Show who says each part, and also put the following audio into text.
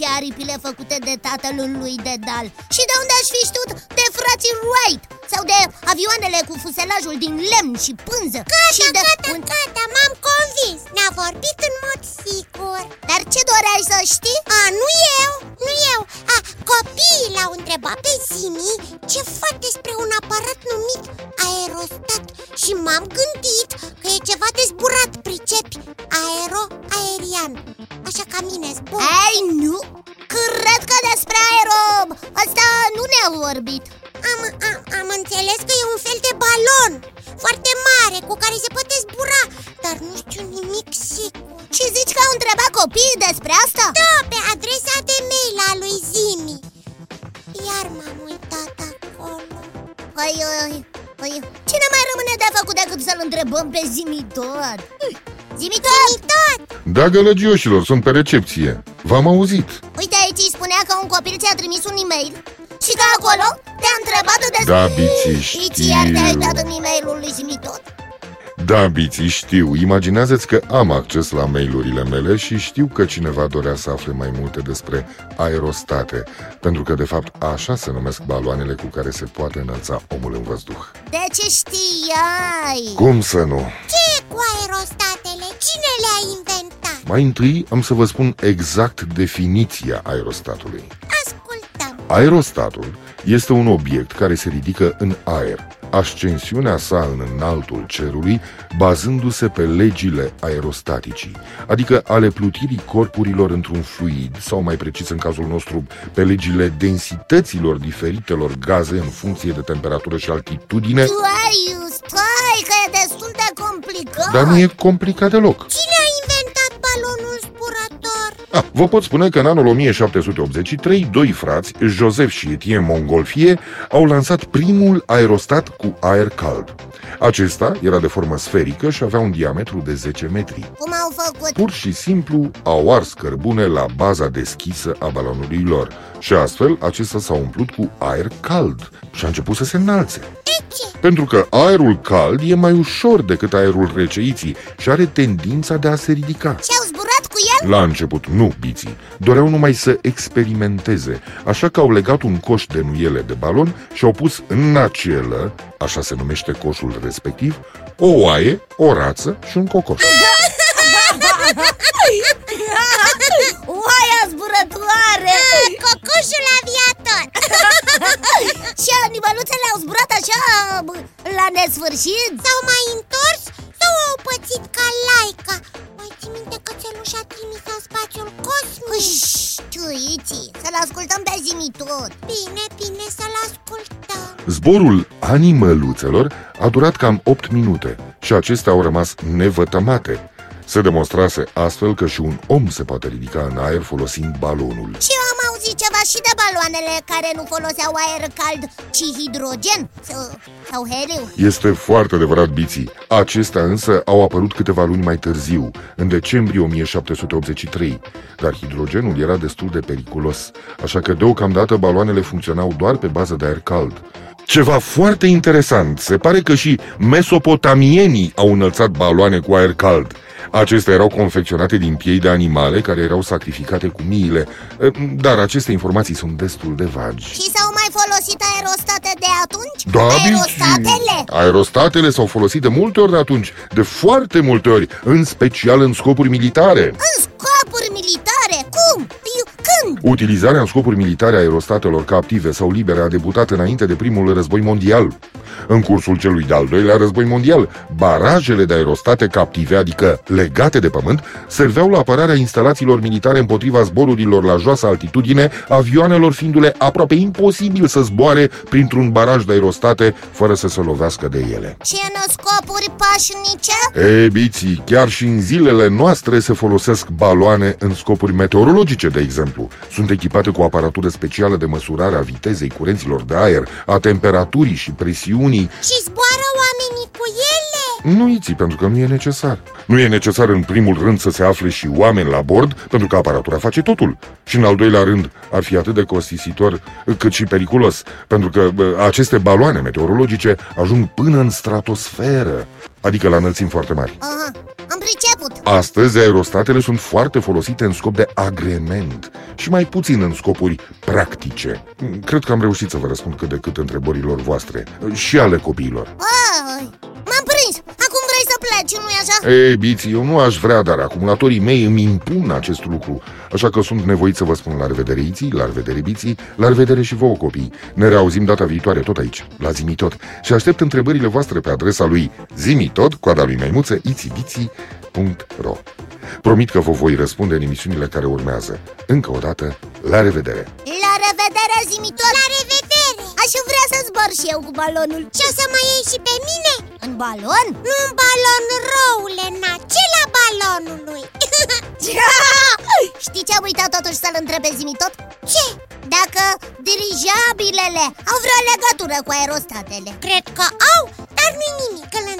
Speaker 1: mari și aripile făcute de tatăl lui Dedal. Și de unde aș fi știut de frații Wright? Sau de avioanele cu fuselajul din lemn și pânză?
Speaker 2: Gata,
Speaker 1: și de...
Speaker 2: gata, gata, m-am convins. Ne-a vorbit în mod sigur.
Speaker 1: Dar ce doreai să știi?
Speaker 2: A, nu eu, nu eu. A, copiii l-au întrebat pe Zimi Ce fac despre un aparat numit aerostat. Și m-am gândit că e ceva de zburat, pricepi Aero-aerian. Așa ca mine, zbor
Speaker 1: Ei, nu! Cred că despre aero... Asta nu ne-a vorbit
Speaker 2: am, am, am înțeles că e un fel de balon Foarte mare, cu care se poate zbura Dar nu știu nimic sigur
Speaker 1: Și zici că au întrebat copiii despre asta?
Speaker 2: Da, pe adresa de mail a lui Zimi Iar m-am uitat acolo
Speaker 1: Păi, uh, păi, ce ne mai rămâne de făcut decât să-l întrebăm pe Zimi tot? Zimi tot!
Speaker 2: tot!
Speaker 3: Da, gălăgioșilor, sunt pe recepție V-am auzit
Speaker 1: Uite, aici îi spunea că un copil ți-a trimis un e-mail Și că acolo te-a întrebat despre...
Speaker 3: Da, Biții,
Speaker 1: Iți iar te-a
Speaker 3: știu.
Speaker 1: uitat în e-mailul lui Zimi tot
Speaker 3: Da, Biții, știu Imaginează-ți că am acces la mailurile mele Și știu că cineva dorea să afle mai multe despre aerostate Pentru că, de fapt, așa se numesc baloanele cu care se poate înălța omul în văzduh
Speaker 1: De ce știai?
Speaker 3: Cum să nu?
Speaker 2: Ce e cu aerostatele? Cine le-a inventat?
Speaker 3: Mai întâi am să vă spun exact definiția aerostatului.
Speaker 2: Ascultăm.
Speaker 3: Aerostatul este un obiect care se ridică în aer, ascensiunea sa în înaltul cerului bazându-se pe legile aerostaticii, adică ale plutirii corpurilor într-un fluid, sau mai precis în cazul nostru, pe legile densităților diferitelor gaze în funcție de temperatură și altitudine,
Speaker 1: Stai, stai, că e destul de complicat
Speaker 3: dar nu e complicat deloc.
Speaker 2: Cine
Speaker 3: vă pot spune că în anul 1783, doi frați, Joseph și Etienne Montgolfier, au lansat primul aerostat cu aer cald. Acesta era de formă sferică și avea un diametru de 10 metri.
Speaker 1: Cum au făcut?
Speaker 3: Pur și simplu au ars cărbune la baza deschisă a balonului lor și astfel acesta s-a umplut cu aer cald și a început să se înalțe.
Speaker 2: De ce?
Speaker 3: Pentru că aerul cald e mai ușor decât aerul receiții și are tendința de a se ridica.
Speaker 1: Și au zburat cu el?
Speaker 3: La început nu, biții. Doreau numai să experimenteze, așa că au legat un coș de nuiele de balon și au pus în acelă, așa se numește coșul respectiv, o oaie, o rață și un cocoș.
Speaker 1: Oaia zburătoare
Speaker 2: Cocoșul aviator
Speaker 1: Și animăluțele au zburat așa bă, la nesfârșit
Speaker 2: S-au mai întors
Speaker 1: Știți, să-l ascultăm pe Zimi tot
Speaker 2: Bine, bine să-l ascultăm
Speaker 3: Zborul animăluțelor a durat cam 8 minute și acestea au rămas nevătămate. Se demonstrase astfel că și un om se poate ridica în aer folosind balonul.
Speaker 1: Și eu am auzit ceva și de baloanele care nu foloseau aer cald, ci hidrogen sau, sau heliu
Speaker 3: Este foarte adevărat, Biții. Acestea însă au apărut câteva luni mai târziu, în decembrie 1783, dar hidrogenul era destul de periculos, așa că deocamdată baloanele funcționau doar pe bază de aer cald. Ceva foarte interesant, se pare că și mesopotamienii au înălțat baloane cu aer cald. Acestea erau confecționate din piei de animale care erau sacrificate cu miile, dar aceste informații sunt destul de vagi.
Speaker 1: Și s-au mai folosit aerostate de atunci?
Speaker 3: Da,
Speaker 1: Aerostatele?
Speaker 3: bici. Aerostatele s-au folosit de multe ori de atunci, de foarte multe ori, în special în scopuri militare.
Speaker 1: În scopuri militare? Cum? Eu, când?
Speaker 3: Utilizarea în scopuri militare a aerostatelor captive sau libere a debutat înainte de primul război mondial. În cursul celui de-al doilea război mondial, barajele de aerostate captive, adică legate de pământ, serveau la apărarea instalațiilor militare împotriva zborurilor la joasă altitudine, avioanelor fiindu-le aproape imposibil să zboare printr-un baraj de aerostate fără să se lovească de ele.
Speaker 1: Și în scopuri pașnice?
Speaker 3: E, biții, chiar și în zilele noastre se folosesc baloane în scopuri meteorologice, de exemplu. Sunt echipate cu aparatură specială de măsurare a vitezei curenților de aer, a temperaturii și presiunii.
Speaker 2: Și zboară oamenii cu ele?
Speaker 3: Nu iții, pentru că nu e necesar. Nu e necesar în primul rând să se afle și oameni la bord, pentru că aparatura face totul. Și în al doilea rând, ar fi atât de costisitor cât și periculos, pentru că bă, aceste baloane meteorologice ajung până în stratosferă, adică la înălțimi foarte mari.
Speaker 1: Aha, am priceput
Speaker 3: Astăzi, aerostatele sunt foarte folosite în scop de agrement și mai puțin în scopuri practice. Cred că am reușit să vă răspund cât de cât întrebărilor voastre și ale copiilor.
Speaker 1: Vrei să pleci, nu-i așa?
Speaker 3: Ei, Biți, eu nu aș vrea, dar acumulatorii mei îmi impun acest lucru Așa că sunt nevoit să vă spun la revedere, Iții, la revedere, Biții, la revedere și vouă, copii Ne reauzim data viitoare tot aici, la Zimitot Și aștept întrebările voastre pe adresa lui zimitot, coada lui maimuță, itibiții.ro Promit că vă voi răspunde în emisiunile care urmează Încă o dată, la revedere!
Speaker 1: La revedere, Zimitot!
Speaker 2: La revedere!
Speaker 1: Aș vrea să zbor și eu cu balonul
Speaker 2: Ce o să mă iei și pe mine?
Speaker 1: În balon?
Speaker 2: Nu în balon, roule, în acela balonului
Speaker 1: Știi ce am uitat totuși să-l întreb pe Zimitot?
Speaker 2: Ce?
Speaker 1: Dacă dirijabilele au vreo legătură cu aerostatele
Speaker 2: Cred că au, dar nu-i nimic, îl întrebăm